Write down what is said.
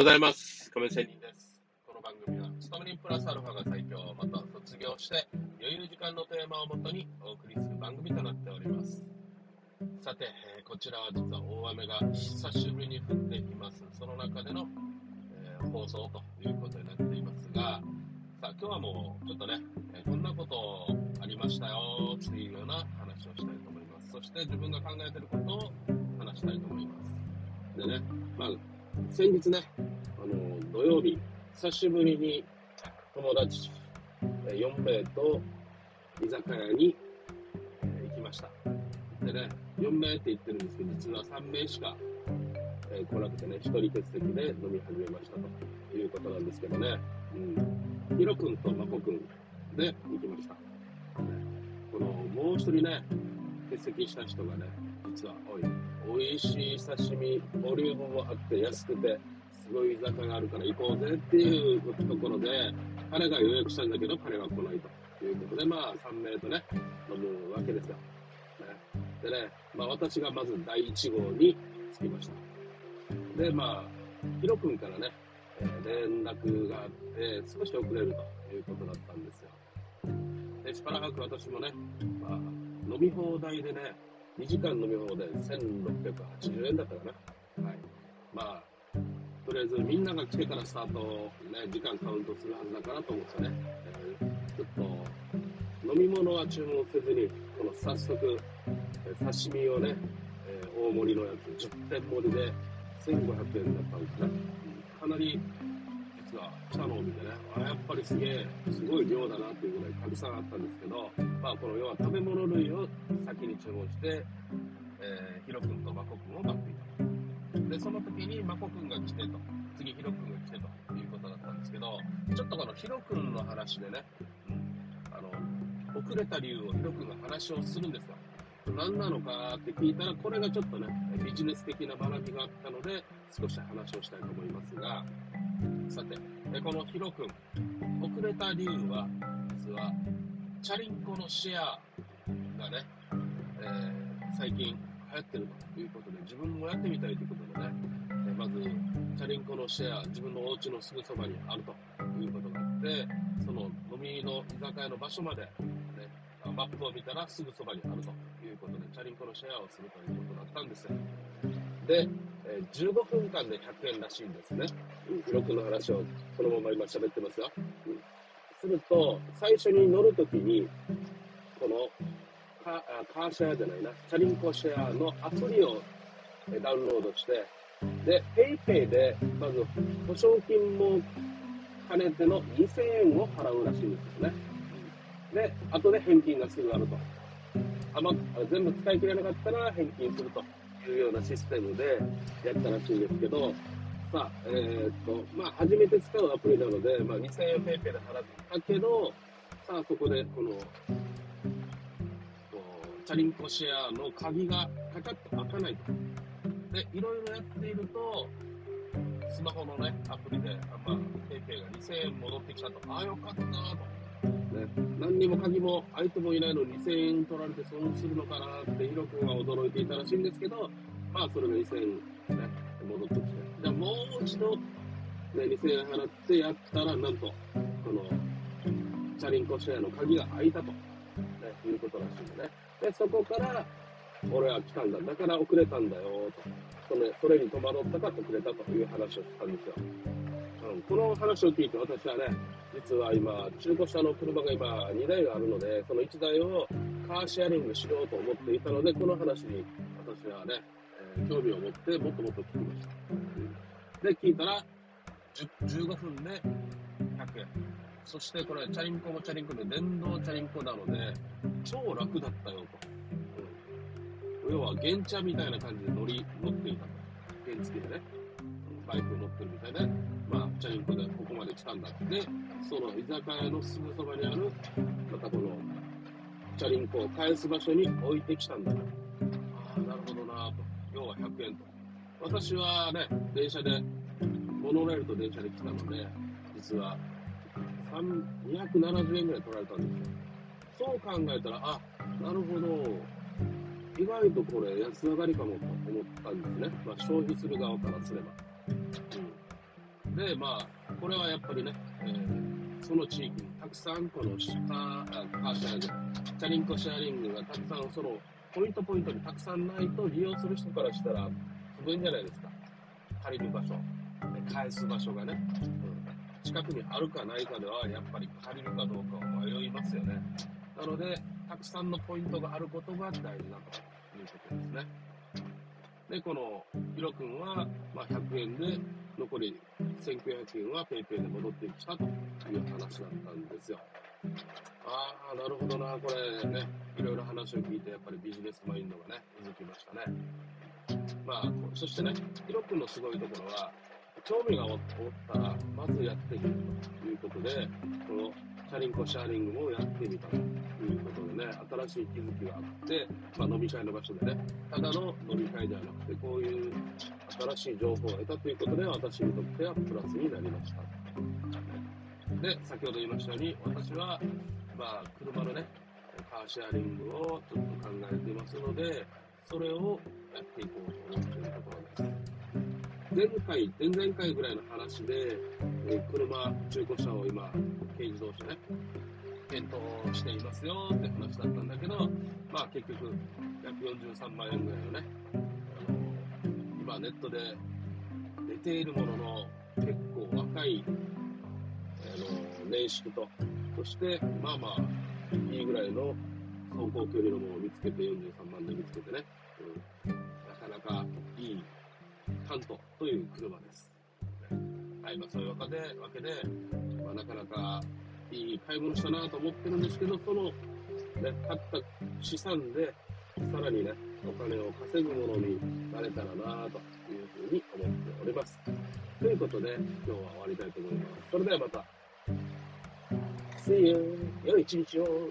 ございます。亀仙人です。この番組は、勤め人プラスアルファが最強、また卒業して余裕時間のテーマをもとにお送りする番組となっております。さて、えーこちらは実は大雨が久しぶりに降っています。その中での、えー放送ということになっていますが、さあ今日はもうちょっとね、えーこんなことありましたよっていうような話をしたいと思います。そして自分が考えてることを話したいと思います。でね、まあ先日ね、土曜日、久しぶりに友達4名と居酒屋に行きました。でね、4名って言ってるんですけど、実は3名しか、え来なくてね、1人欠席で飲み始めましたということなんですけどね、うん、ヒロ君とマコ君で行きました。このもう1人ね、欠席した人がね、実は、おい、美味しい刺身、ボリュームもあって安くて、すごい居酒屋があるから行こうぜっていうところで、彼が予約したんだけど、彼は来ないということで、まあ、3名とね、飲むわけですよ。ね、でね、まあ、私がまず第1号に着きました。で、まあ、ヒロ君からね、え連絡があって、少し遅れるということだったんですよ。で、しばらく私もね、まあ、飲み放題でね、2時間飲み放題1680円だったかな。はい。まあ、とりあえずみんなが来てからスタート、ね、時間カウントするはずだからと思ってね、えーちょっと飲み物は注文せずに、この早速、刺身をね、えー大盛りのやつ、10点盛りで1500円だったんですね。かなり、実は来たのを見てね、あやっぱりすげえ、すごい量だなっていうぐらいたくさんあったんですけど、まあこの要は食べ物類を先に注文して、えー、ヒロ君とマコ君を待って。その時にマコ君が来てと、次ヒロ君が来てということだったんですけど、ちょっとこのヒロ君の話でね、うんあの、遅れた理由をヒロ君が話をするんですよ。何なのかって聞いたら、これがちょっとね、ビジネス的な学びがあったので、少し話をしたいと思いますが、さて、このヒロ君、遅れた理由は、実は、チャリンコのシェアがね、えー最近流行ってるということで、自分もやってみたいということでね、えまず、チャリンコのシェア、自分のお家のすぐそばにあるということがあって、その飲みの居酒屋の場所まで、ね、マップを見たらすぐそばにあるということで、チャリンコのシェアをするということだったんですよ。で、え15分間で100円らしいんですね。うん記録の話をそのまま今喋ってますよ。すると、最初に乗るときに、このカカーシェアじゃないな、チャリンコシェアのアプリをダウンロードして、で、PayPay で、まず保証金も兼ねての2000円を払うらしいんですよね。で、後で返金がすぐあると。あま、全部使い切れなかったら返金するというようなシステムでやったらしいんですけど、さあ、えーっと、まあ、初めて使うアプリなので、まあ、2000円 PayPay で払ったけど、さあ、そこで、この、チャリンコシェアの鍵がカチャッと開かないと。で、いろいろやっていると、スマホのね、アプリで、まあ、PayPay が2000円戻ってきたと。ああ、よかったなと。ね、何にも鍵も相手もいないのに2000円取られて損するのかなってヒロ君は驚いていたらしいんですけど、まあそれが2000円、ね、戻ってきて、じゃもう一度、ね、2000円払ってやったら、なんと、このチャリンコシェアの鍵が開いたと、ね、いうことらしいんでね。で、そこから、俺は来たんだ、だから遅れたんだよと、それそれに戸惑ったから遅れたという話をしたんですよ。うん、この話を聞いて私はね、実は今、中古車の車が今2台があるので、その1台をカーシェアリングしようと思っていたので、この話に私はね、えー興味を持ってもっともっと聞きました。で、聞いたら、15分で100円。そしてこれ、チャリンコもチャリンコで電動チャリンコなので、超楽だったよと。うん要は、原茶みたいな感じで乗り、乗っていたと。原付でね。バイク乗ってるみたいで、まあ、チャリンコでここまで来たんだって、その居酒屋のすぐそばにある、またこの、チャリンコを返す場所に置いてきたんだと。ああ、なるほどなと。要は100円と。私はね、電車で、モノレールと電車で来たので、実は、3 270円ぐらい取られたんですよ。そう考えたら、あ、なるほど。意外とこれ安上がりかもと思ったんですね。まあ、消費する側からすれば。うん、で、まあ、これはやっぱりね、えー、その地域にたくさんこのシカー、カーシェアリング、チャリンコシェアリングがたくさん、そのポイントポイントにたくさんないと利用する人からしたら不便じゃないですか。借りる場所、返す場所がね、うん、近くにあるかないかではやっぱり借りるかどうかを迷いますよね。なので、たくさんのポイントがあることが大事だということですね。で、このヒロ君は、まあ、100円で、残り1900円は PayPay で戻ってきたという話だったんですよ。ああ、なるほどな、これね、いろいろ話を聞いて、やっぱりビジネスマインドがね、続きましたね。まあ、そしてね、ヒロ君のすごいところは、興味がおったら、まずやってみるということで、このチャリンコシャーリングもやってみたということでね、新しい気づきがあって、まあ、飲み会の場所でね、ただの飲み会ではなくて、こういう新しい情報を得たということで、私にとってはプラスになりました。で、先ほど言いましたように、私は、まあ、車のね、カーシェアリングをちょっと考えていますので、それをやっていこうと思って。前回、前々回ぐらいの話で、え、車、中古車を今、軽自動車ね、検討していますよって話だったんだけど、まあ結局、約43万円ぐらいのね、あの今ネットで出ているものの結構若い、あの年式と、そしてまあまあいいぐらいの走行距離のものを見つけて、43万で見つけてね、うん、なかなかいいカントという車です。はい、まあ、そういうわけで、わけでまあ、なかなかいい買い物したなと思ってるんですけど、その、ね、買った資産で、さらにね、お金を稼ぐものになれたらなというふうに思っております。ということで、今日は終わりたいと思います。それではまた。See you! 良い一日を